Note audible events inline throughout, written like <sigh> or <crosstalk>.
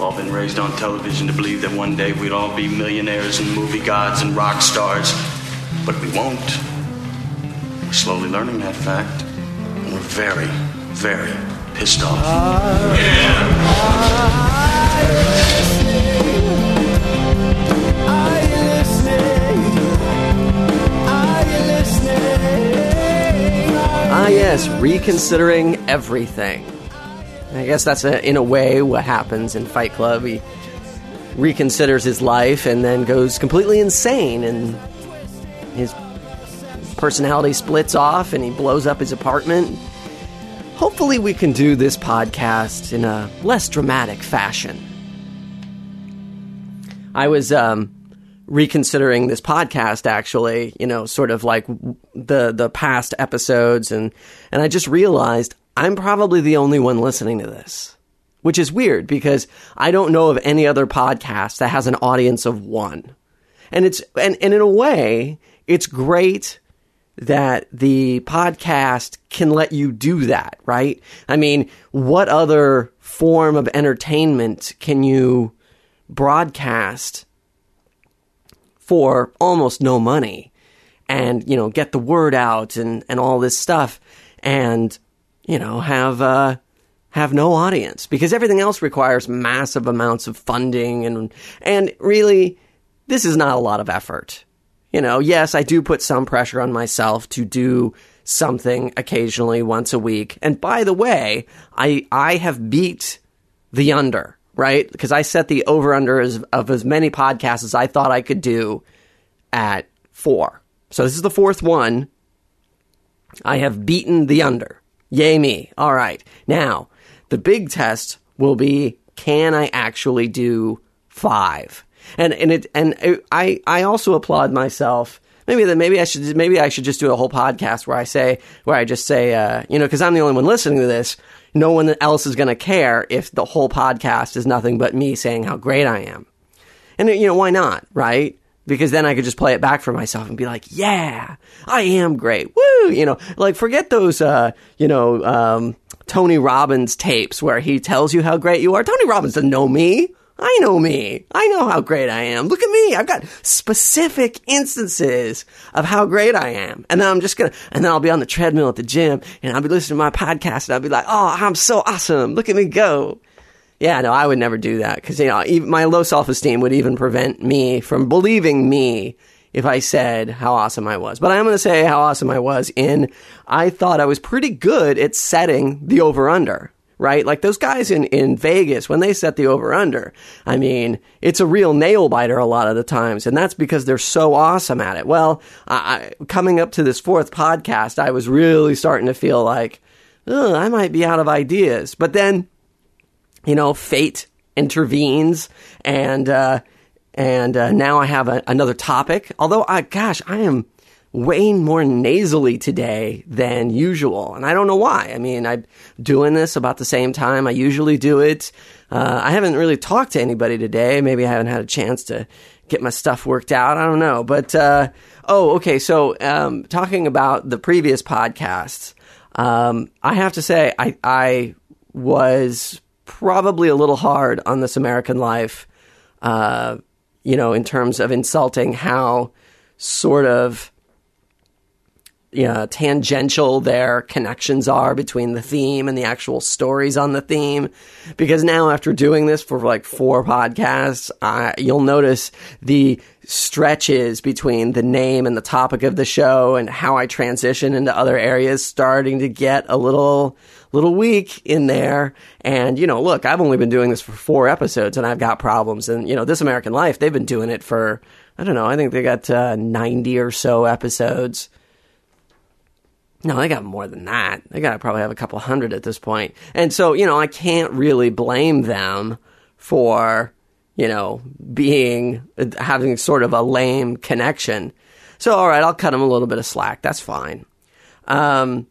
All been raised on television to believe that one day we'd all be millionaires and movie gods and rock stars. But we won't. We're slowly learning that fact. And we're very, very pissed off. Ah, yes, reconsidering everything. I guess that's a, in a way what happens in Fight Club. He reconsiders his life and then goes completely insane, and his personality splits off, and he blows up his apartment. Hopefully, we can do this podcast in a less dramatic fashion. I was um, reconsidering this podcast actually you know sort of like the the past episodes and and I just realized I'm probably the only one listening to this which is weird because I don't know of any other podcast that has an audience of 1 and it's and, and in a way it's great that the podcast can let you do that right? I mean what other form of entertainment can you broadcast for almost no money and, you know, get the word out and, and all this stuff? And, you know, have, uh, have no audience because everything else requires massive amounts of funding and, and really, this is not a lot of effort. You know, yes, I do put some pressure on myself to do something occasionally once a week. And by the way, I, I have beat the under right? Because I set the over under as, of as many podcasts as I thought I could do at four. So this is the fourth one. I have beaten the under. Yay me. All right. Now, the big test will be can I actually do five? And and it and it, I I also applaud myself. Maybe that maybe I should maybe I should just do a whole podcast where I say where I just say uh, you know because I'm the only one listening to this no one else is going to care if the whole podcast is nothing but me saying how great I am. And, you know, why not, right? Because then I could just play it back for myself and be like, yeah, I am great. Woo! You know, like forget those, uh, you know, um, Tony Robbins tapes where he tells you how great you are. Tony Robbins doesn't know me. I know me. I know how great I am. Look at me. I've got specific instances of how great I am. And then I'm just going to, and then I'll be on the treadmill at the gym and I'll be listening to my podcast and I'll be like, oh, I'm so awesome. Look at me go. Yeah, no, I would never do that because, you know, my low self esteem would even prevent me from believing me if I said how awesome I was. But I'm going to say how awesome I was in I thought I was pretty good at setting the over under right? Like those guys in, in Vegas, when they set the over under, I mean, it's a real nail biter a lot of the times. And that's because they're so awesome at it. Well, I, coming up to this fourth podcast, I was really starting to feel like, I might be out of ideas. But then, you know, fate intervenes and, uh, and uh, now I have a, another topic. Although, I, gosh, I am way more nasally today than usual. And I don't know why. I mean, I'm doing this about the same time I usually do it. Uh, I haven't really talked to anybody today. Maybe I haven't had a chance to get my stuff worked out. I don't know. But, uh, oh, okay. So, um, talking about the previous podcasts, um, I have to say, I, I was probably a little hard on this American life, uh, you know, in terms of insulting how sort of you know, tangential their connections are between the theme and the actual stories on the theme. Because now, after doing this for like four podcasts, you'll notice the stretches between the name and the topic of the show and how I transition into other areas starting to get a little little weak in there. And, you know, look, I've only been doing this for four episodes and I've got problems. And, you know, This American Life, they've been doing it for, I don't know, I think they got uh, 90 or so episodes. No, they got more than that. They got to probably have a couple hundred at this point. And so, you know, I can't really blame them for, you know, being, having sort of a lame connection. So, all right, I'll cut them a little bit of slack. That's fine. Um,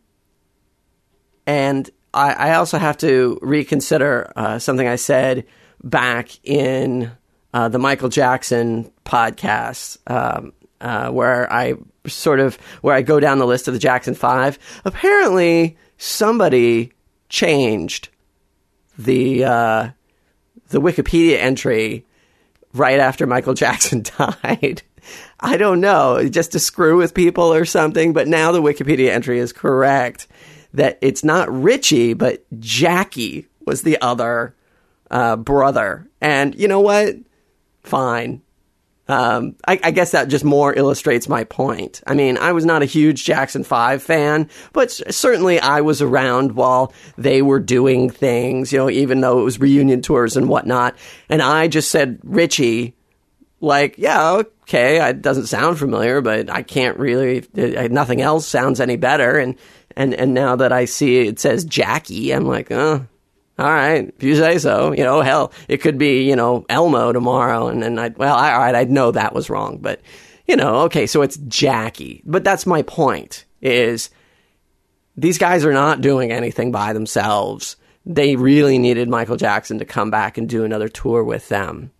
and I, I also have to reconsider uh, something I said back in uh, the Michael Jackson podcast, um, uh, where I sort of where I go down the list of the Jackson Five. Apparently, somebody changed the uh, the Wikipedia entry right after Michael Jackson <laughs> died. I don't know, just to screw with people or something, but now the Wikipedia entry is correct that it's not Richie, but Jackie was the other uh, brother. And you know what? Fine. Um, I, I, guess that just more illustrates my point. I mean, I was not a huge Jackson 5 fan, but certainly I was around while they were doing things, you know, even though it was reunion tours and whatnot. And I just said, Richie, like, yeah, okay, it doesn't sound familiar, but I can't really, nothing else sounds any better. And, and, and now that I see it says Jackie, I'm like, oh, all right, if you say so, you know, hell, it could be, you know, Elmo tomorrow. And then I, well, all right, I'd know that was wrong, but, you know, okay, so it's Jackie. But that's my point is these guys are not doing anything by themselves. They really needed Michael Jackson to come back and do another tour with them.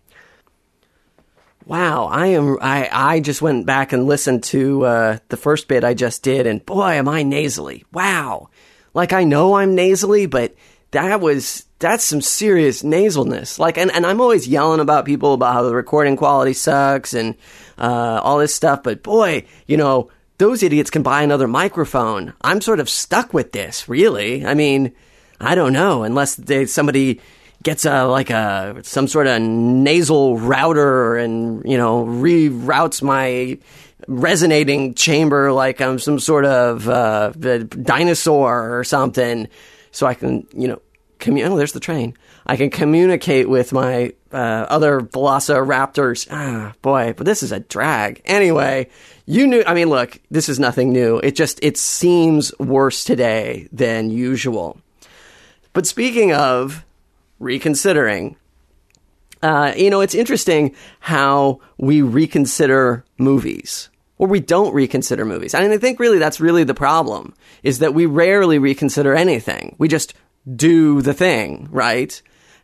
Wow, I am. I I just went back and listened to uh, the first bit I just did, and boy, am I nasally! Wow, like I know I'm nasally, but that was that's some serious nasalness. Like, and, and I'm always yelling about people about how the recording quality sucks and uh, all this stuff. But boy, you know, those idiots can buy another microphone. I'm sort of stuck with this, really. I mean, I don't know unless they, somebody gets a like a some sort of nasal router and you know reroutes my resonating chamber like I'm some sort of uh, dinosaur or something so I can, you know, commu- oh, there's the train. I can communicate with my uh, other Velociraptors. Ah, boy, but this is a drag. Anyway, you knew. I mean, look, this is nothing new. It just it seems worse today than usual. But speaking of reconsidering, uh, you know, it's interesting how we reconsider movies or we don't reconsider movies. And I think really that's really the problem is that we rarely reconsider anything. We just do the thing, right?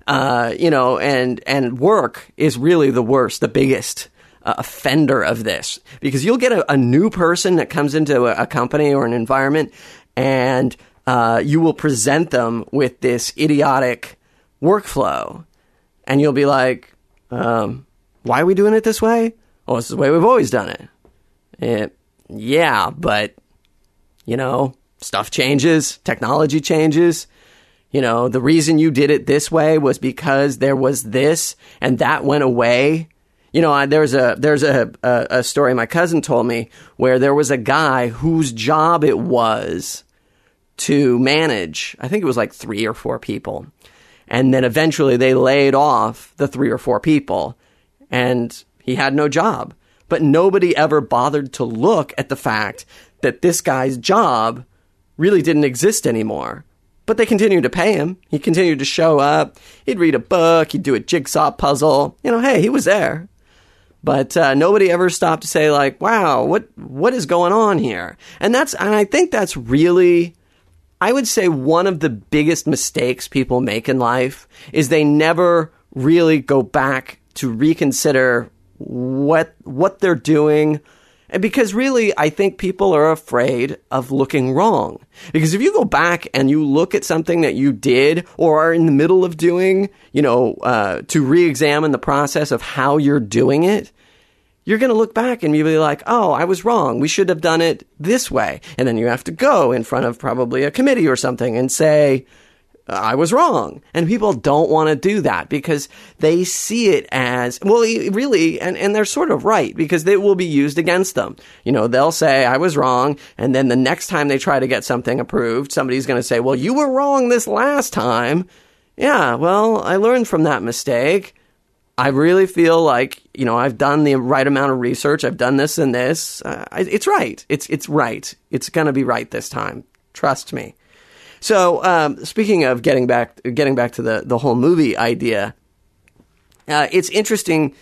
Uh, you know, and, and work is really the worst, the biggest uh, offender of this because you'll get a, a new person that comes into a, a company or an environment and, uh, you will present them with this idiotic workflow and you'll be like, um, why are we doing it this way? Oh, this is the way we've always done it. It, yeah, but, you know, stuff changes, technology changes. You know, the reason you did it this way was because there was this and that went away. You know, there's a there's a, a, a story my cousin told me where there was a guy whose job it was to manage. I think it was like three or four people, and then eventually they laid off the three or four people, and he had no job. But nobody ever bothered to look at the fact that this guy's job really didn't exist anymore. But they continued to pay him. He continued to show up. He'd read a book. He'd do a jigsaw puzzle. You know, hey, he was there. But uh, nobody ever stopped to say, like, "Wow, what what is going on here?" And that's, and I think that's really, I would say, one of the biggest mistakes people make in life is they never really go back to reconsider what what they're doing. And because really I think people are afraid of looking wrong. Because if you go back and you look at something that you did or are in the middle of doing you know uh, to re-examine the process of how you're doing it you're going to look back and you'll be like, oh, I was wrong. We should have done it this way. And then you have to go in front of probably a committee or something and say, I was wrong. And people don't want to do that because they see it as, well, really, and, and they're sort of right because it will be used against them. You know, they'll say, I was wrong. And then the next time they try to get something approved, somebody's going to say, well, you were wrong this last time. Yeah, well, I learned from that mistake. I really feel like, you know, I've done the right amount of research. I've done this and this. Uh, it's right. It's, it's right. It's going to be right this time. Trust me. So, um, speaking of getting back, getting back to the the whole movie idea, uh, it's interesting.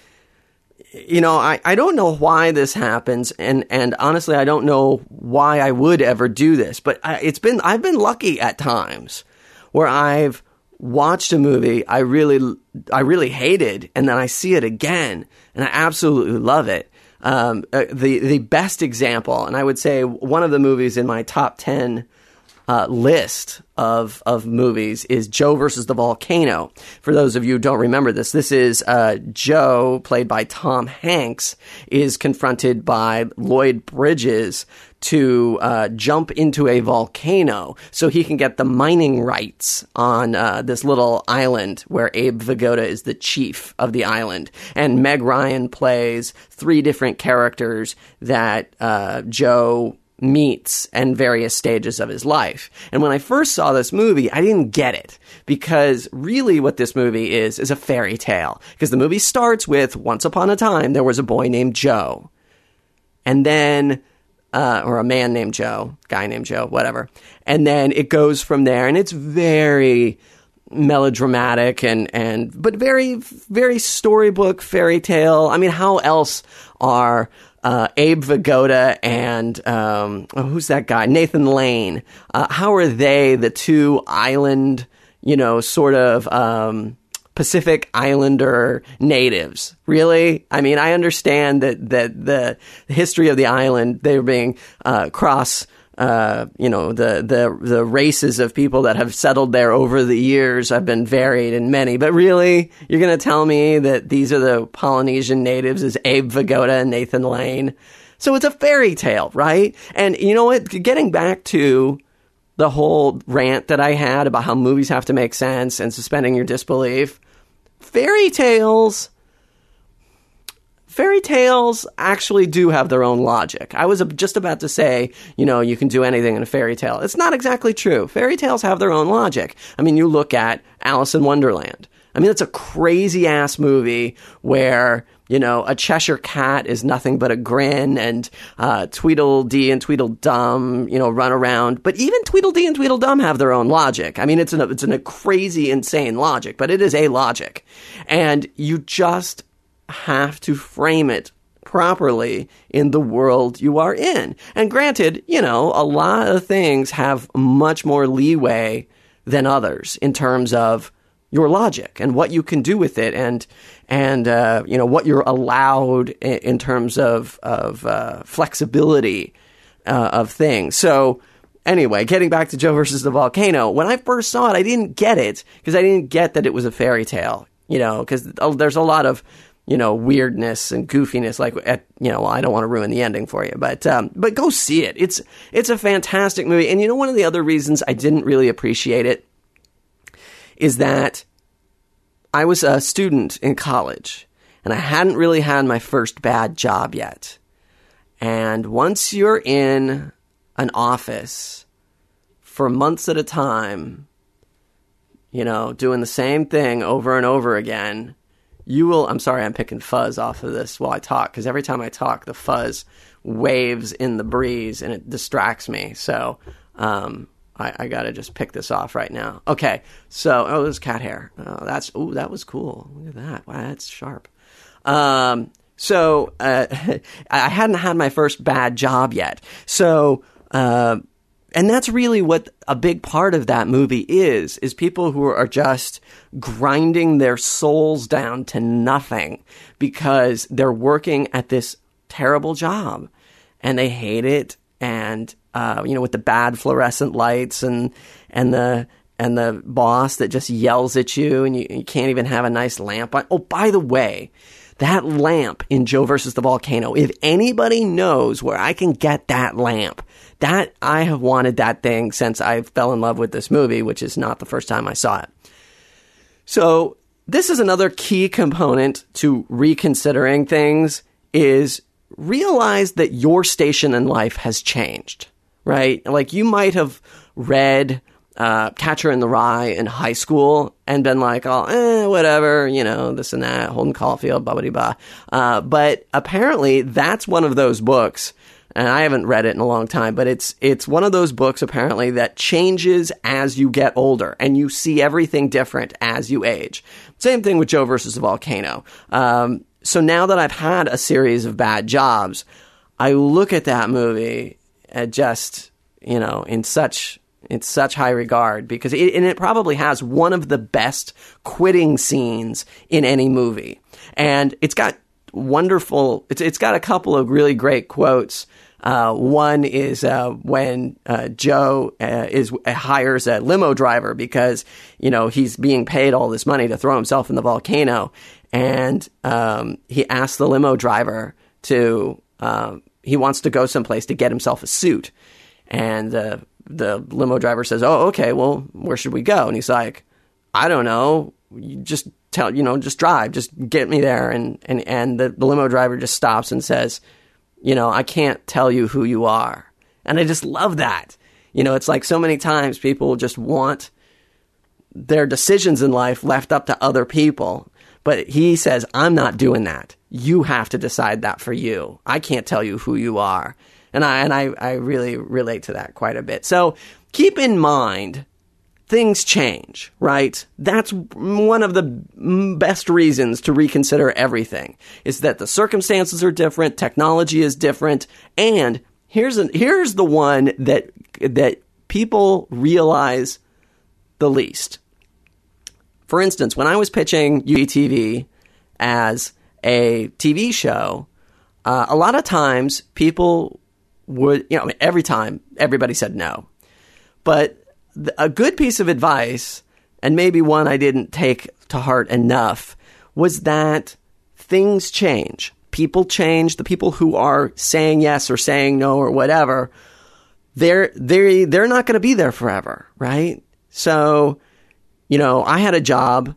You know, I, I don't know why this happens, and, and honestly, I don't know why I would ever do this. But I, it's been I've been lucky at times where I've watched a movie I really I really hated, and then I see it again, and I absolutely love it. Um, uh, the the best example, and I would say one of the movies in my top ten uh, list of of movies is Joe versus the volcano. For those of you who don't remember this, this is uh, Joe, played by Tom Hanks, is confronted by Lloyd Bridges to uh, jump into a volcano so he can get the mining rights on uh, this little island where Abe Vigoda is the chief of the island. And Meg Ryan plays three different characters that uh, Joe meets and various stages of his life. And when I first saw this movie, I didn't get it because really what this movie is is a fairy tale. Because the movie starts with once upon a time there was a boy named Joe. And then uh, or a man named Joe, guy named Joe, whatever. And then it goes from there, and it's very melodramatic and and but very very storybook fairy tale. I mean, how else are uh, Abe Vigoda and um, oh, who's that guy? Nathan Lane. Uh, how are they the two island, you know, sort of um, Pacific Islander natives? Really? I mean, I understand that that the history of the island they were being uh, cross uh, you know, the, the, the races of people that have settled there over the years have been varied and many. But really, you're going to tell me that these are the Polynesian natives is Abe Vigoda and Nathan Lane. So it's a fairy tale, right? And you know what? Getting back to the whole rant that I had about how movies have to make sense and suspending your disbelief, fairy tales fairy tales actually do have their own logic. I was just about to say, you know, you can do anything in a fairy tale. It's not exactly true. Fairy tales have their own logic. I mean, you look at Alice in Wonderland. I mean, it's a crazy ass movie where, you know, a Cheshire cat is nothing but a grin and uh, Tweedledee and Tweedledum, you know, run around. But even Tweedledee and Tweedledum have their own logic. I mean, it's an, it's an, a crazy, insane logic, but it is a logic. And you just have to frame it properly in the world you are in. And granted, you know, a lot of things have much more leeway than others in terms of your logic and what you can do with it and and uh, you know what you're allowed in, in terms of of uh, flexibility uh, of things. So anyway, getting back to Joe versus the volcano, when I first saw it, I didn't get it because I didn't get that it was a fairy tale. You know, because there's a lot of you know weirdness and goofiness like at you know I don't want to ruin the ending for you but um, but go see it it's it's a fantastic movie and you know one of the other reasons I didn't really appreciate it is that I was a student in college and I hadn't really had my first bad job yet. And once you're in an office for months at a time you know doing the same thing over and over again you will i'm sorry i'm picking fuzz off of this while i talk because every time i talk the fuzz waves in the breeze and it distracts me. So um, I, I, gotta just pick this off right now. Okay so oh there's cat hair. Oh, that's oh that was cool. Look at that. Wow that's sharp. Um, so uh, <laughs> i hadn't had my first bad job yet. So uh, and that's really what a big part of that movie is is people who are just grinding their souls down to nothing because they're working at this terrible job and they hate it and uh, you know with the bad fluorescent lights and and the and the boss that just yells at you and you, you can't even have a nice lamp on. Oh, by the way, that lamp in Joe versus the volcano, if anybody knows where I can get that lamp, that I have wanted that thing since I fell in love with this movie, which is not the first time I saw it. So this is another key component to reconsidering things is realize that your station in life has changed, right? Like you might have read uh, Catcher in the Rye in high school and been like, oh, eh, whatever, you know, this and that, Holden Caulfield, blah, blah, blah. Uh, but apparently that's one of those books, and I haven't read it in a long time, but it's, it's one of those books apparently that changes as you get older and you see everything different as you age. Same thing with Joe versus the volcano. Um, so now that I've had a series of bad jobs, I look at that movie and just, you know, in such it's such high regard because it, and it probably has one of the best quitting scenes in any movie. And it's got wonderful, it's, it's got a couple of really great quotes. Uh, one is uh, when uh, Joe uh, is hires a limo driver because you know he's being paid all this money to throw himself in the volcano, and um, he asks the limo driver to um, he wants to go someplace to get himself a suit, and the the limo driver says, "Oh, okay. Well, where should we go?" And he's like, "I don't know. You just tell you know, just drive, just get me there." And and and the, the limo driver just stops and says you know, I can't tell you who you are. And I just love that. You know, it's like so many times people just want their decisions in life left up to other people. But he says, I'm not doing that. You have to decide that for you. I can't tell you who you are. And I, and I, I really relate to that quite a bit. So keep in mind things change, right? That's one of the best reasons to reconsider everything is that the circumstances are different, technology is different, and here's an, here's the one that that people realize the least. For instance, when I was pitching UTV as a TV show, uh, a lot of times people would, you know, every time everybody said no. But a good piece of advice, and maybe one I didn't take to heart enough, was that things change. People change. The people who are saying yes or saying no or whatever, they're they they're not going to be there forever, right? So, you know, I had a job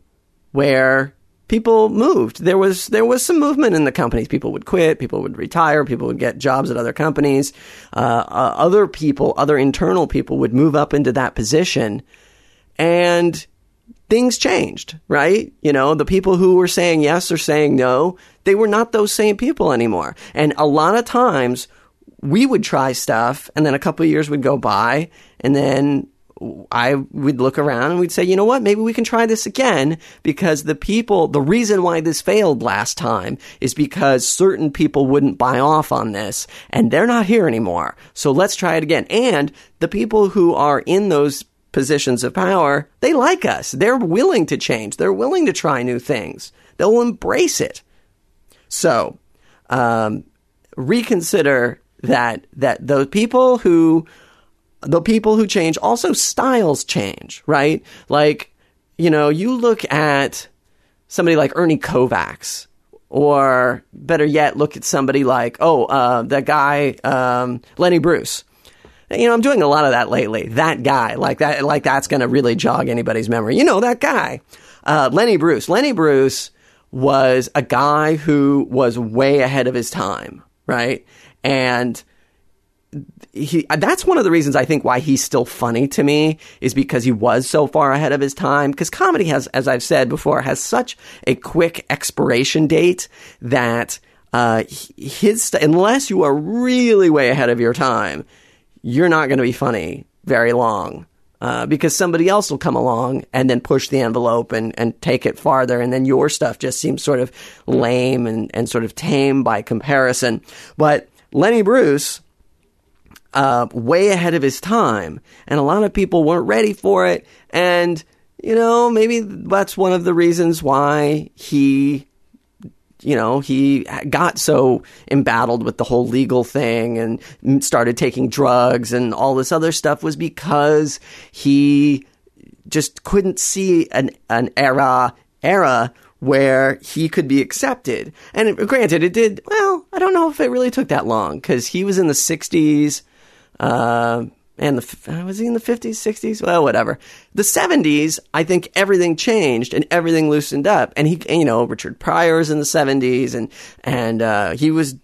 where people moved. There was there was some movement in the companies. People would quit. People would retire. People would get jobs at other companies. Uh, uh, other people, other internal people, would move up into that position, and things changed. Right? You know, the people who were saying yes or saying no, they were not those same people anymore. And a lot of times. We would try stuff, and then a couple of years would go by, and then I would look around and we'd say, you know what, maybe we can try this again because the people, the reason why this failed last time is because certain people wouldn't buy off on this and they're not here anymore. So let's try it again. And the people who are in those positions of power, they like us. They're willing to change. They're willing to try new things. They'll embrace it. So, um, reconsider that, that those people who, the people who change, also styles change, right? Like, you know, you look at somebody like Ernie Kovacs, or better yet, look at somebody like, oh, uh, that guy, um, Lenny Bruce. You know, I'm doing a lot of that lately. That guy, like that, like that's going to really jog anybody's memory. You know, that guy, uh, Lenny Bruce. Lenny Bruce was a guy who was way ahead of his time, right? And he that's one of the reasons I think why he's still funny to me is because he was so far ahead of his time. Because comedy has as I've said before has such a quick expiration date that uh, his unless you are really way ahead of your time you're not going to be funny very long uh, because somebody else will come along and then push the envelope and, and take it farther and then your stuff just seems sort of lame and, and sort of tame by comparison. But Lenny Bruce uh, way ahead of his time, and a lot of people weren't ready for it. And you know, maybe that's one of the reasons why he, you know, he got so embattled with the whole legal thing and started taking drugs and all this other stuff was because he just couldn't see an an era era where he could be accepted. And granted, it did. Well, I don't know if it really took that long because he was in the '60s uh, and the was he in the 50s 60s well whatever. The 70s i think everything changed and everything loosened up. And he you know richard Pryor pryor's in the 70s and and uh, he was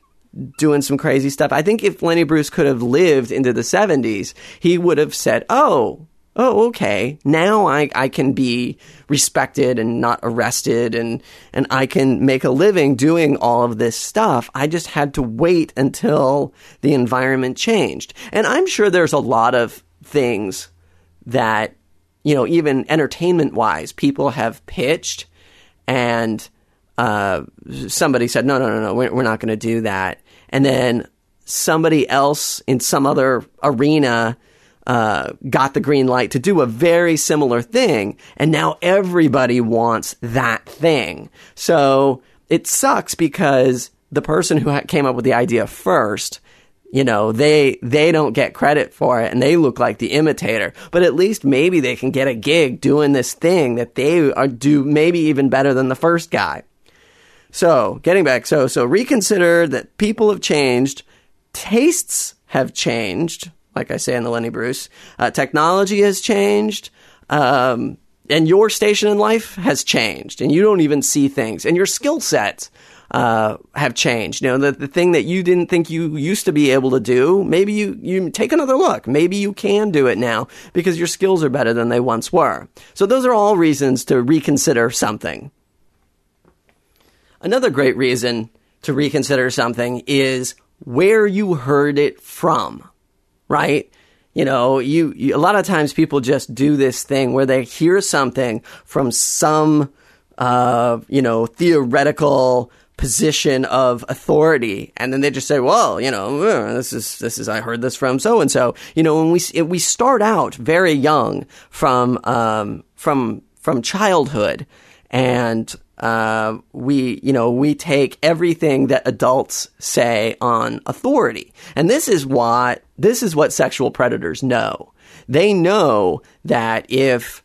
doing some crazy stuff. I think if lenny bruce could have lived into the 70s he would have said oh oh, okay, now I, I can be respected and not arrested and, and I can make a living doing all of this stuff. I just had to wait until the environment changed. And I'm sure there's a lot of things that, you know, even entertainment wise, people have pitched and, uh, somebody said, no, no, no, no, we're, we're not going to do that. And then somebody else in some other arena uh, got the green light to do a very similar thing, and now everybody wants that thing. So it sucks because the person who came up with the idea first, you know, they they don't get credit for it and they look like the imitator. But at least maybe they can get a gig doing this thing that they are do maybe even better than the first guy. So, getting back, so so reconsider that people have changed, tastes have changed, like I say in the Lenny Bruce. Uh, technology has changed. Um, and your station in life has changed, and you don't even see things, and your skill sets uh, have changed. You know, the, the thing that you didn't think you used to be able to do, maybe you, you take another look. Maybe you can do it now because your skills are better than they once were. So those are all reasons to reconsider something. Another great reason to reconsider something is where you heard it from, right? You know, you, you, a lot of times people just do this thing where they hear something from some, uh, you know, theoretical position of authority and then they just say well you know uh, this is this is i heard this from so and so you know when we we start out very young from um from from childhood and uh, we, you know, we take everything that adults say on authority. And this is what, this is what sexual predators know. They know that if,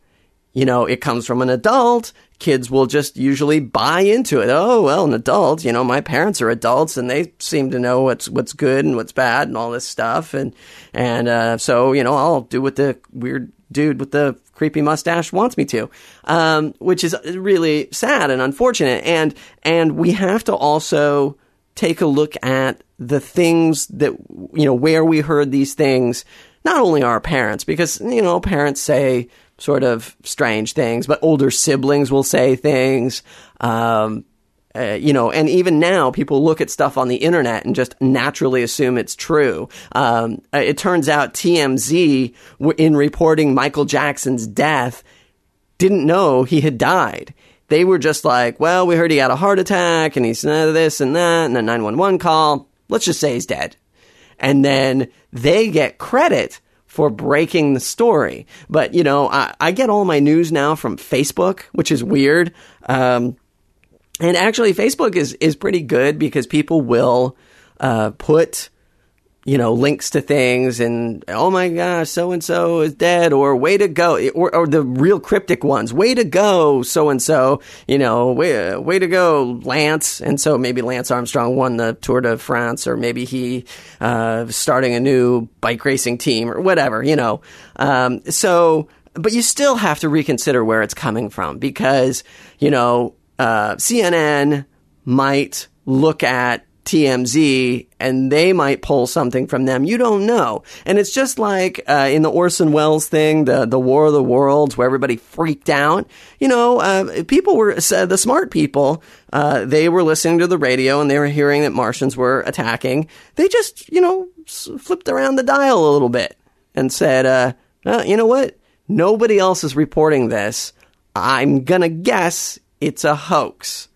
you know, it comes from an adult, kids will just usually buy into it. Oh, well, an adult, you know, my parents are adults and they seem to know what's, what's good and what's bad and all this stuff. And, and, uh, so, you know, I'll do what the weird dude with the creepy mustache wants me to, um, which is really sad and unfortunate. And, and we have to also take a look at the things that, you know, where we heard these things, not only our parents, because, you know, parents say, sort of strange things, but older siblings will say things. Um, uh, you know, and even now people look at stuff on the internet and just naturally assume it's true. Um, uh, it turns out TMZ, in reporting Michael Jackson's death, didn't know he had died. They were just like, well, we heard he had a heart attack and he's this and that and a 911 call. Let's just say he's dead. And then they get credit for breaking the story. But, you know, I, I get all my news now from Facebook, which is weird. Um, and actually, Facebook is, is pretty good because people will uh, put you know, links to things and, oh my gosh, so and so is dead, or way to go, or, or the real cryptic ones, way to go, so and so, you know, way, way to go, Lance. And so maybe Lance Armstrong won the Tour de France, or maybe he, uh, starting a new bike racing team, or whatever, you know. Um, so, but you still have to reconsider where it's coming from because, you know, uh, CNN might look at TMZ and they might pull something from them. You don't know. And it's just like uh, in the Orson Welles thing, the, the War of the Worlds, where everybody freaked out. You know, uh, people were, uh, the smart people, uh, they were listening to the radio and they were hearing that Martians were attacking. They just, you know, flipped around the dial a little bit and said, uh, you know what? Nobody else is reporting this. I'm going to guess it's a hoax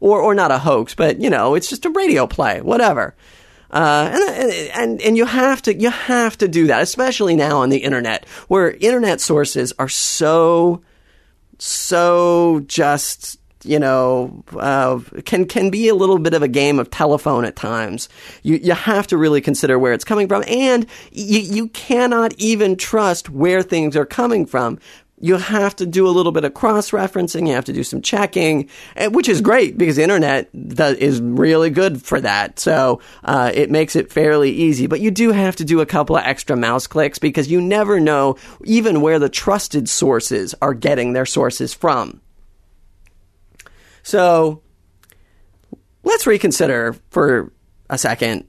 or or not a hoax, but you know, it's just a radio play, whatever. Uh, and, and and you have to you have to do that, especially now on the internet, where internet sources are so so just you know uh, can can be a little bit of a game of telephone at times. You you have to really consider where it's coming from, and you you cannot even trust where things are coming from you have to do a little bit of cross referencing. You have to do some checking, eh, which is great because the internet is really good for that. So uh, it makes it fairly easy. But you do have to do a couple of extra mouse clicks because you never know even where the trusted sources are getting their sources from. So let's reconsider for a second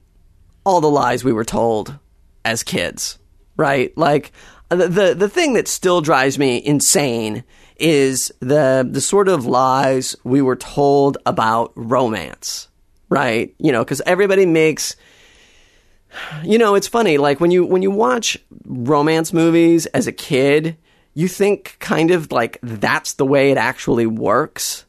all the lies we were told as kids, right? Like, Uh, the, the the thing that still drives me insane is the the sort of lies we were told about romance, right? You know, because everybody makes. You know, it's funny. Like when you when you watch romance movies as a kid, you think kind of like that's the way it actually works.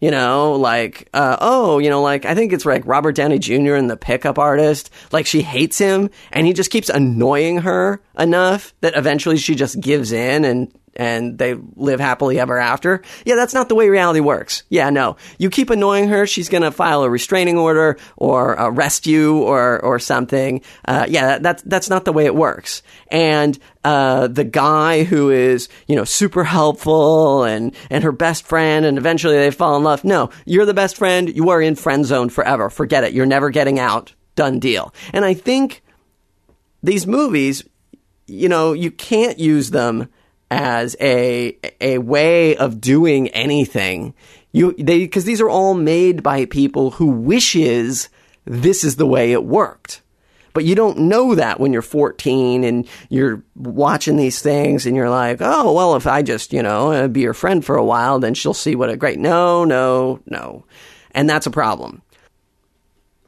You know, like, uh, oh, you know, like, I think it's like Robert Downey Jr. and the pickup artist. Like, she hates him and he just keeps annoying her enough that eventually she just gives in and and they live happily ever after. Yeah, that's not the way reality works. Yeah, no. You keep annoying her, she's going to file a restraining order or arrest you or or something. Uh, yeah, that's that's not the way it works. And uh, the guy who is you know super helpful and and her best friend, and eventually they fall in love. No, you're the best friend. You are in friend zone forever. Forget it. You're never getting out. Done deal. And I think these movies, you know, you can't use them as a a way of doing anything. You they because these are all made by people who wishes this is the way it worked. But you don't know that when you're 14 and you're watching these things and you're like, oh, well, if I just, you know, uh, be your friend for a while, then she'll see what a great. No, no, no. And that's a problem.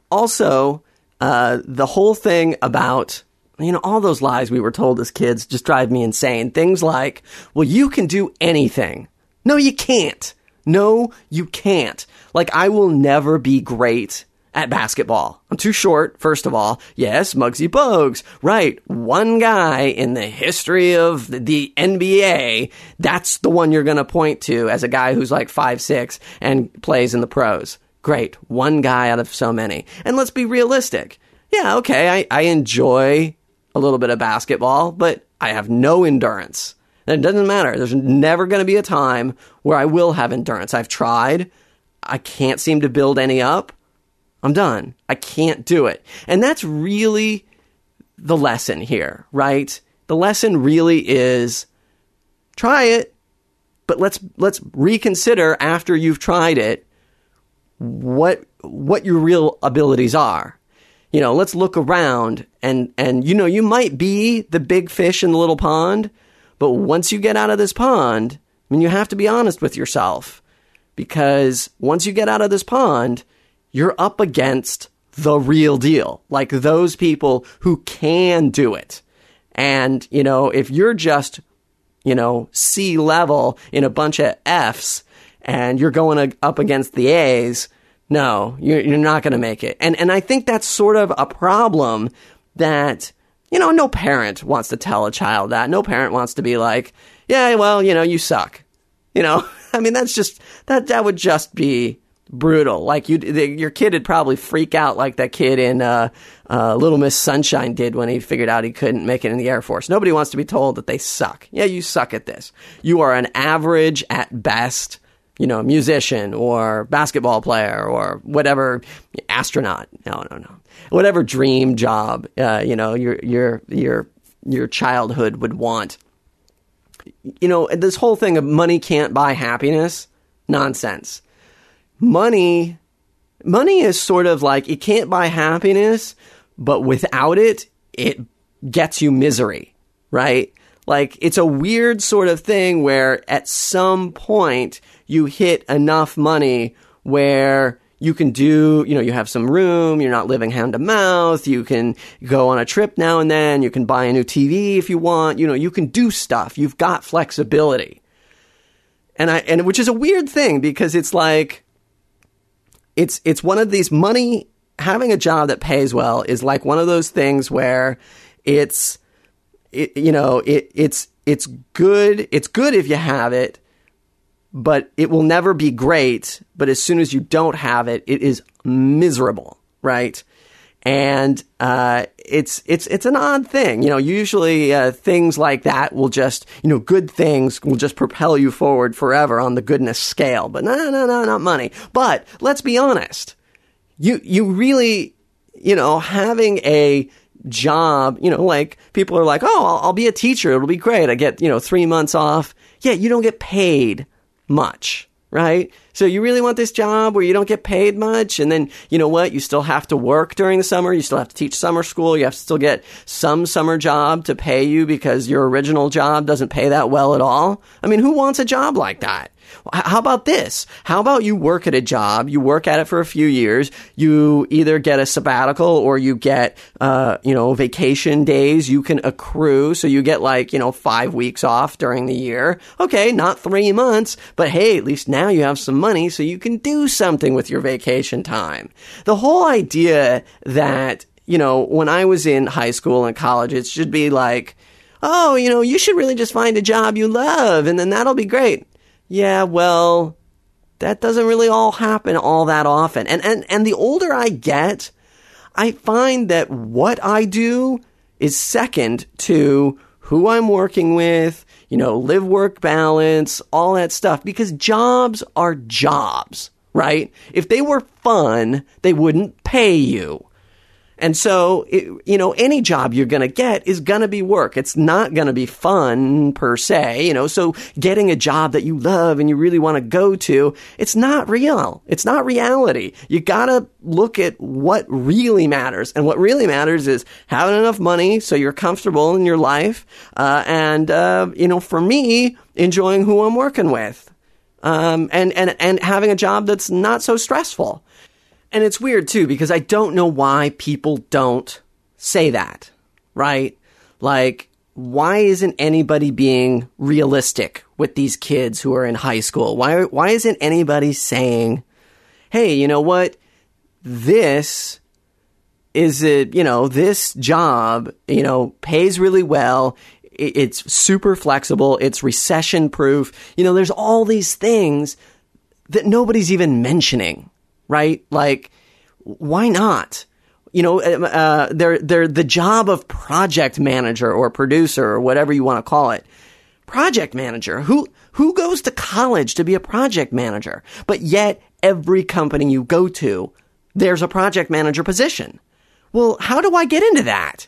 Also, uh, the whole thing about you know, all those lies we were told as kids just drive me insane. Things like, well, you can do anything. No, you can't. No, you can't. Like, I will never be great at basketball. I'm too short, first of all. Yes, Muggsy Bogues. Right. One guy in the history of the NBA, that's the one you're going to point to as a guy who's like five six and plays in the pros. Great. One guy out of so many. And let's be realistic. Yeah, okay, I, I enjoy a little bit of basketball, but I have no endurance. And it doesn't matter. There's never going to be a time where I will have endurance. I've tried. I can't seem to build any up. I'm done. I can't do it. And that's really the lesson here, right? The lesson really is try it, but let's let's reconsider after you've tried it what what your real abilities are you know, let's look around and, and, you know, you might be the big fish in the little pond, but once you get out of this pond, I mean, you have to be honest with yourself because once you get out of this pond, you're up against the real deal, like those people who can do it. And, you know, if you're just, you know, sea level in a bunch of F's and you're going up against the A's, no, you're, you're not going to make it. And, and I think that's sort of a problem that, you know, no parent wants to tell a child that. No parent wants to be like, yeah, well, you know, you suck. You know, <laughs> I mean, that's just, that, that would just be brutal. Like you, your kid would probably freak out like that kid in, uh, uh, Little Miss Sunshine did when he figured out he couldn't make it in the Air Force. Nobody wants to be told that they suck. Yeah, you suck at this. You are an average at best you know, musician or basketball player or whatever astronaut. No, no, no. Whatever dream job, uh, you know, your your your your childhood would want. You know, this whole thing of money can't buy happiness, nonsense. Money money is sort of like it can't buy happiness, but without it, it gets you misery, right? Like it's a weird sort of thing where at some point you hit enough money where you can do, you know, you have some room, you're not living hand to mouth, you can go on a trip now and then, you can buy a new TV if you want, you know, you can do stuff. You've got flexibility. And I and which is a weird thing because it's like it's it's one of these money having a job that pays well is like one of those things where it's it, you know, it, it's, it's good. It's good if you have it, but it will never be great. But as soon as you don't have it, it is miserable, right? And uh, it's it's it's an odd thing, you know. Usually, uh, things like that will just, you know, good things will just propel you forward forever on the goodness scale. But no, no, no, not money. But let's be honest, you you really, you know, having a job, you know, like people are like, oh, I'll, I'll, be a teacher. It'll be great. I get, you know, three months off. Yeah, you don't get paid much, right? So you really want this job where you don't get paid much. And then, you know what? You still have to work during the summer. You still have to teach summer school. You have to still get some summer job to pay you because your original job doesn't pay that well at all. I mean, who wants a job like that? How about this? How about you work at a job, you work at it for a few years, you either get a sabbatical or you get, uh, you know, vacation days you can accrue. So you get like, you know, five weeks off during the year. Okay, not three months, but hey, at least now you have some money so you can do something with your vacation time. The whole idea that, you know, when I was in high school and college, it should be like, oh, you know, you should really just find a job you love and then that'll be great. Yeah, well, that doesn't really all happen all that often. And, and, and the older I get, I find that what I do is second to who I'm working with, you know, live work balance, all that stuff, because jobs are jobs, right? If they were fun, they wouldn't pay you. And so, it, you know, any job you're going to get is going to be work. It's not going to be fun per se, you know. So getting a job that you love and you really want to go to, it's not real. It's not reality. You got to look at what really matters. And what really matters is having enough money so you're comfortable in your life. Uh, and, uh, you know, for me, enjoying who I'm working with. Um, and, and, and having a job that's not so stressful. And it's weird too, because I don't know why people don't say that, right? Like, why isn't anybody being realistic with these kids who are in high school? Why, why isn't anybody saying, hey, you know what? This is it, you know, this job, you know, pays really well. It's super flexible. It's recession proof. You know, there's all these things that nobody's even mentioning right? Like, why not? You know, uh, uh, they're, they're the job of project manager or producer or whatever you want to call it. Project manager. Who, who goes to college to be a project manager? But yet every company you go to, there's a project manager position. Well, how do I get into that?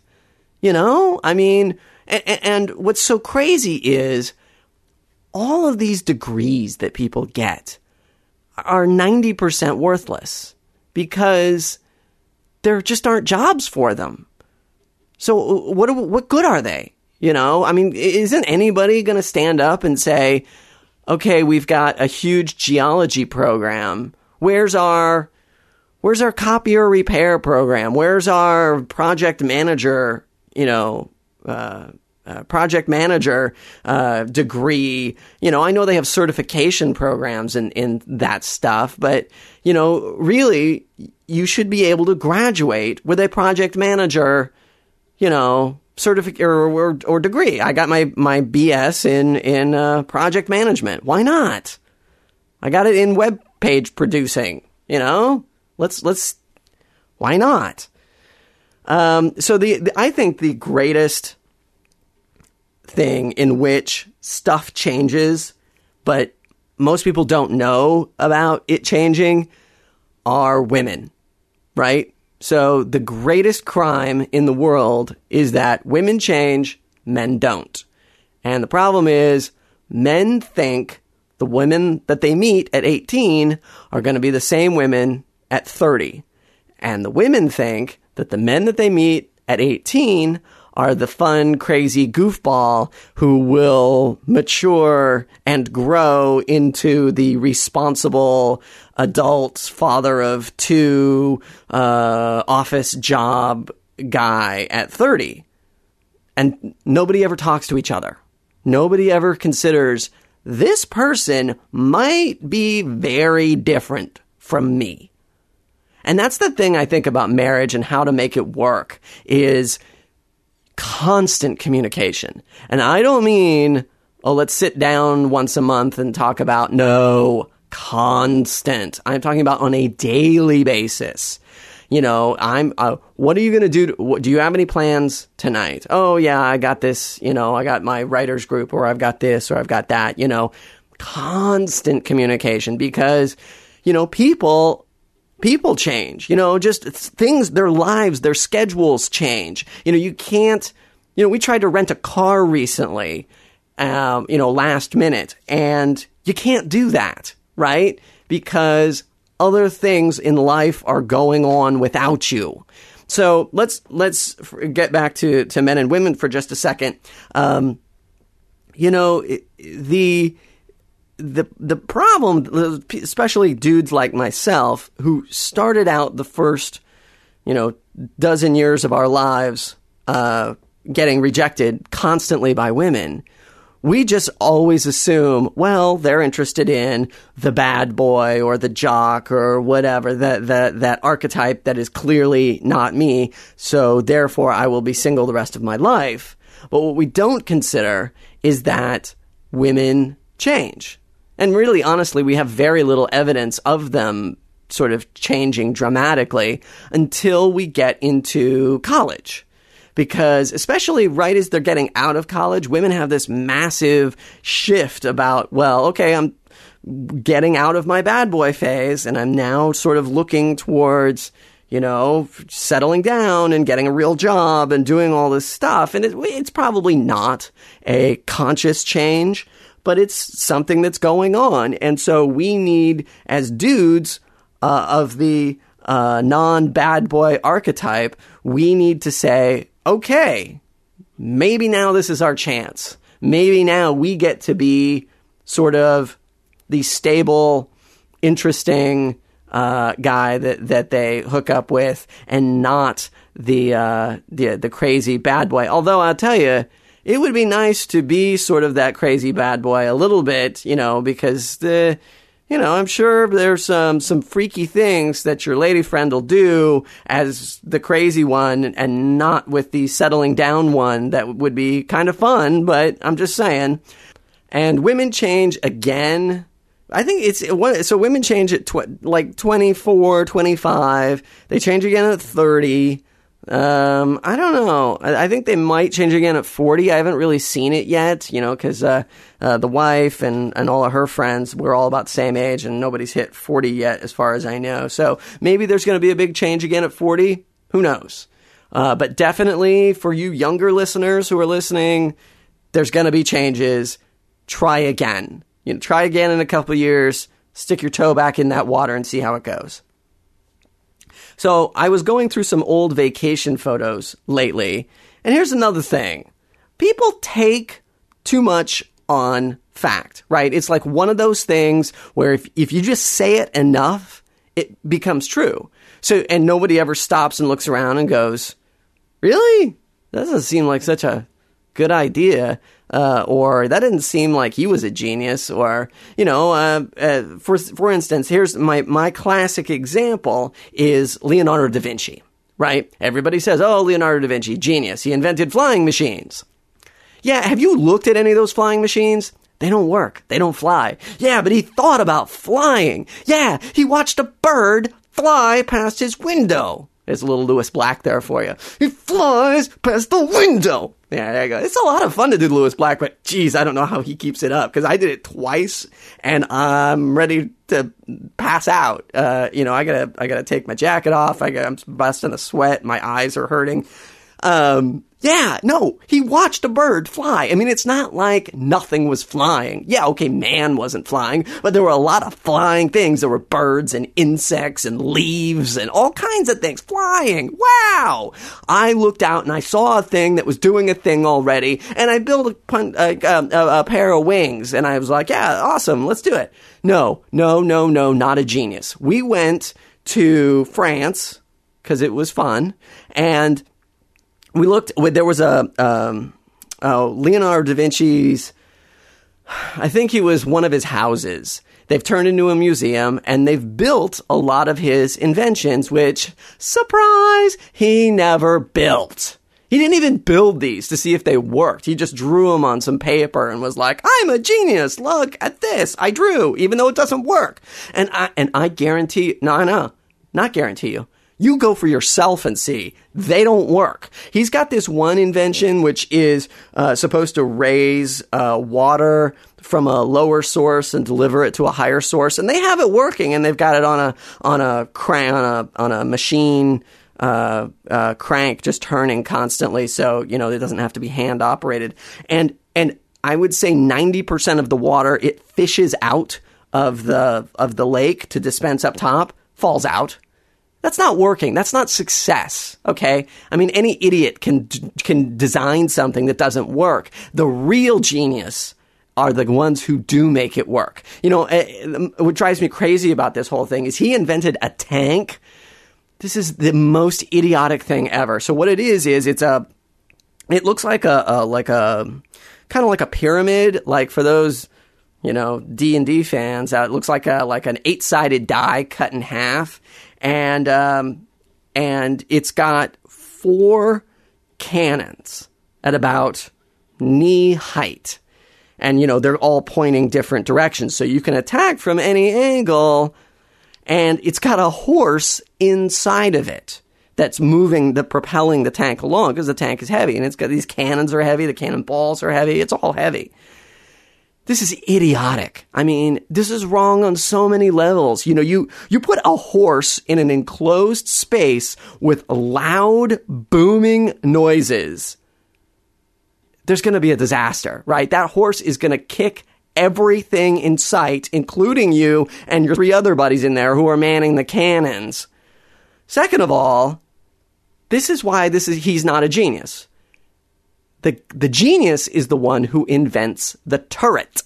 You know, I mean, and, and what's so crazy is all of these degrees that people get are 90% worthless because there just aren't jobs for them. So what what good are they? You know, I mean, isn't anybody going to stand up and say, "Okay, we've got a huge geology program. Where's our where's our copier repair program? Where's our project manager, you know, uh, uh, project manager uh, degree. You know, I know they have certification programs in, in that stuff, but, you know, really, you should be able to graduate with a project manager, you know, certificate or, or, or, degree. I got my, my BS in, in uh, project management. Why not? I got it in web page producing, you know? Let's, let's, why not? Um, so the, the I think the greatest thing in which stuff changes, but most people don't know about it changing are women, right? So the greatest crime in the world is that women change, men don't. And the problem is men think the women that they meet at 18 are going to be the same women at 30. And the women think that the men that they meet at 18 are the fun, crazy goofball who will mature and grow into the responsible adult father of two uh, office job guy at 30. And nobody ever talks to each other. Nobody ever considers this person might be very different from me. And that's the thing I think about marriage and how to make it work is constant communication. And I don't mean, oh, let's sit down once a month and talk about, no, constant. I'm talking about on a daily basis. You know, I'm, uh, what are you going to do? Do you have any plans tonight? Oh, yeah, I got this, you know, I got my writers group or I've got this or I've got that, you know, constant communication because, you know, people people change, you know, just things, their lives, their schedules change. You know, you can't, you know, we tried to rent a car recently, um, you know, last minute, and you can't do that, right? Because other things in life are going on without you. So let's let's get back to to men and women for just a second. Um, you know, the the the problem, especially dudes like myself, who started out the first, you know, dozen years of our lives uh, getting rejected constantly by women, we just always assume, well, they're interested in the bad boy or the jock or whatever, that that that archetype that is clearly not me. So therefore, I will be single the rest of my life. But what we don't consider is that women change. And really, honestly, we have very little evidence of them sort of changing dramatically until we get into college. Because, especially right as they're getting out of college, women have this massive shift about, well, okay, I'm getting out of my bad boy phase and I'm now sort of looking towards, you know, settling down and getting a real job and doing all this stuff. And it, it's probably not a conscious change, but it's something that's going on. And so we need, as dudes uh, of the uh, non bad boy archetype, we need to say, okay, maybe now this is our chance. Maybe now we get to be sort of the stable, interesting uh, guy that, that they hook up with and not the, uh, the, the crazy bad boy. Although I'll tell you, it would be nice to be sort of that crazy bad boy a little bit, you know, because the, you know, I'm sure there's some some freaky things that your lady friend will do as the crazy one, and not with the settling down one. That would be kind of fun, but I'm just saying. And women change again. I think it's so women change at tw- like 24, 25. They change again at 30. Um, I don't know. I, I, think they might change again at 40. I haven't really seen it yet, you know, because uh, uh, the wife and, and all of her friends, we're all about the same age, and nobody's hit 40 yet, as far as I know. So maybe there's going to be a big change again at 40. Who knows? Uh, but definitely for you younger listeners who are listening, there's going to be changes. Try again. You know, try again in a couple years. Stick your toe back in that water and see how it goes. So I was going through some old vacation photos lately, and here's another thing. People take too much on fact, right? It's like one of those things where if, if you just say it enough, it becomes true. So, and nobody ever stops and looks around and goes, really? That doesn't seem like such a good idea uh, or that didn't seem like he was a genius, or you know, uh, uh, for for instance, here's my my classic example is Leonardo da Vinci. Right? Everybody says, "Oh, Leonardo da Vinci, genius. He invented flying machines." Yeah, have you looked at any of those flying machines? They don't work. They don't fly. Yeah, but he thought about flying. Yeah, he watched a bird fly past his window. There's a little Lewis Black there for you. He flies past the window. Yeah, go. It's a lot of fun to do Lewis Black, but geez, I don't know how he keeps it up because I did it twice and I'm ready to pass out. Uh, you know, I gotta, I gotta take my jacket off. I got, I'm busting a sweat. My eyes are hurting. Um, yeah, no, he watched a bird fly. I mean, it's not like nothing was flying. Yeah, okay, man wasn't flying, but there were a lot of flying things. There were birds and insects and leaves and all kinds of things flying. Wow! I looked out and I saw a thing that was doing a thing already, and I built a, a, um, a, a pair of wings, and I was like, yeah, awesome, let's do it. No, no, no, no, not a genius. We went to France because it was fun, and we looked. There was a um, uh, Leonardo da Vinci's. I think he was one of his houses. They've turned into a museum and they've built a lot of his inventions, which, surprise, he never built. He didn't even build these to see if they worked. He just drew them on some paper and was like, "I'm a genius. Look at this. I drew, even though it doesn't work." And I and I guarantee, no, no, not guarantee you. You go for yourself and see. They don't work. He's got this one invention which is uh, supposed to raise uh, water from a lower source and deliver it to a higher source, and they have it working, and they've got it on a on a crank on a on a machine. Uh, uh, crank just turning constantly, so you know it doesn't have to be hand operated. And and I would say ninety percent of the water it fishes out of the of the lake to dispense up top falls out that's not working. That's not success. Okay. I mean, any idiot can, can design something that doesn't work. The real genius are the ones who do make it work. You know, eh, what drives me crazy about this whole thing is he invented a tank. This is the most idiotic thing ever. So what it is is it's a, it looks like a, a like a kind of like a pyramid. Like for those, you know, D and D fans, it looks like a like an eight sided die cut in half and um, and it's got four cannons. at about knee height. And, you know, they're all pointing different directions. So you can attack from any angle. And it's got a horse inside of it that's moving the propelling the tank along because the tank is heavy and it's got these cannons are heavy, the cannon balls are heavy, it's all heavy. This is idiotic. I mean, this is wrong on so many levels. You know, you, you put a horse in an enclosed space with loud, booming noises. There's going to be a disaster, right? That horse is going to kick everything in sight, including you and your three other buddies in there who are manning the cannons. Second of all, this is why this is he's not a genius. The the genius is the one who invents the turret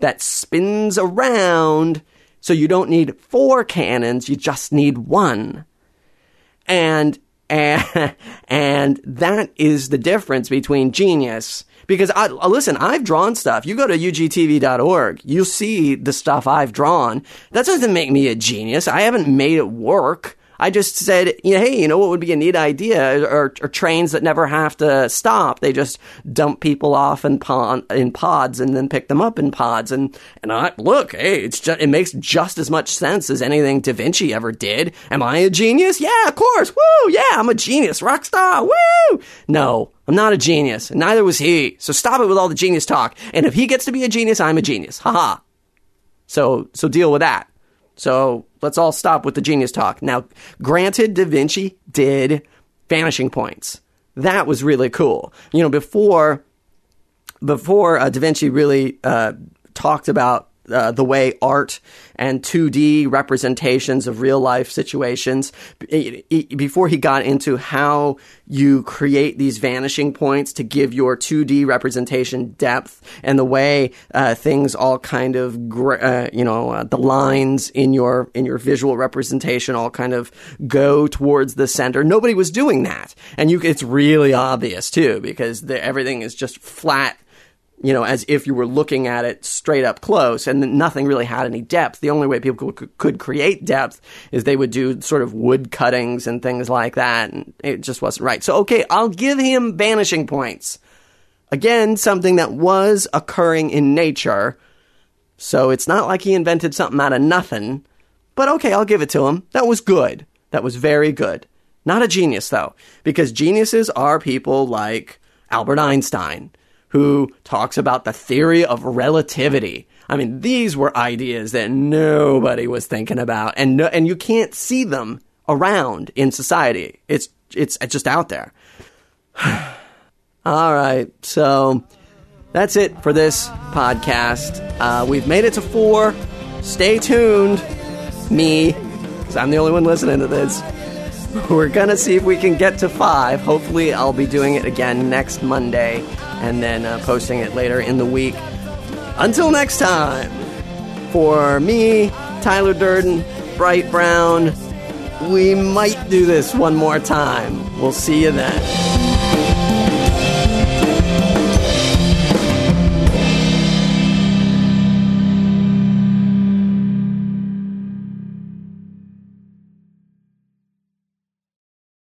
that spins around so you don't need four cannons, you just need one. And and, <laughs> and that is the difference between genius because I uh, listen, I've drawn stuff. You go to ugtv.org, you see the stuff I've drawn. That doesn't make me a genius. I haven't made it work. I just said, hey, you know what would be a neat idea? Are, trains that never have to stop. They just dump people off in, pon- in pods and then pick them up in pods. And, and I, look, hey, it's just, it makes just as much sense as anything Da Vinci ever did. Am I a genius? Yeah, of course. Woo! Yeah, I'm a genius. Rock star. Woo! No, I'm not a genius. Neither was he. So stop it with all the genius talk. And if he gets to be a genius, I'm a genius. Haha. So, so deal with that. So let's all stop with the genius talk. Now, granted, Da Vinci did vanishing points. That was really cool. You know, before before uh, Da Vinci really uh, talked about uh, the way art and 2D representations of real life situations. Before he got into how you create these vanishing points to give your 2D representation depth and the way uh, things all kind of uh, you know uh, the lines in your in your visual representation all kind of go towards the center. Nobody was doing that. And you it's really obvious too because the, everything is just flat you know, as if you were looking at it straight up close, and nothing really had any depth. The only way people could, could create depth is they would do sort of wood cuttings and things like that, and it just wasn't right. So, okay, I'll give him vanishing points. Again, something that was occurring in nature, so it's not like he invented something out of nothing. But okay, I'll give it to him. That was good. That was very good. Not a genius, though, because geniuses are people like Albert Einstein who talks about the theory of relativity. I mean, these were ideas that nobody was thinking about, and no, and you can't see them around in society. It's it's just out there. <sighs> All right, so that's it for this podcast. Uh, we've made it to four. Stay tuned, me, because I'm the only one listening to this. <laughs> We're gonna see if we can get to five. Hopefully, I'll be doing it again next Monday and then uh, posting it later in the week. Until next time, for me, Tyler Durden, Bright Brown, we might do this one more time. We'll see you then.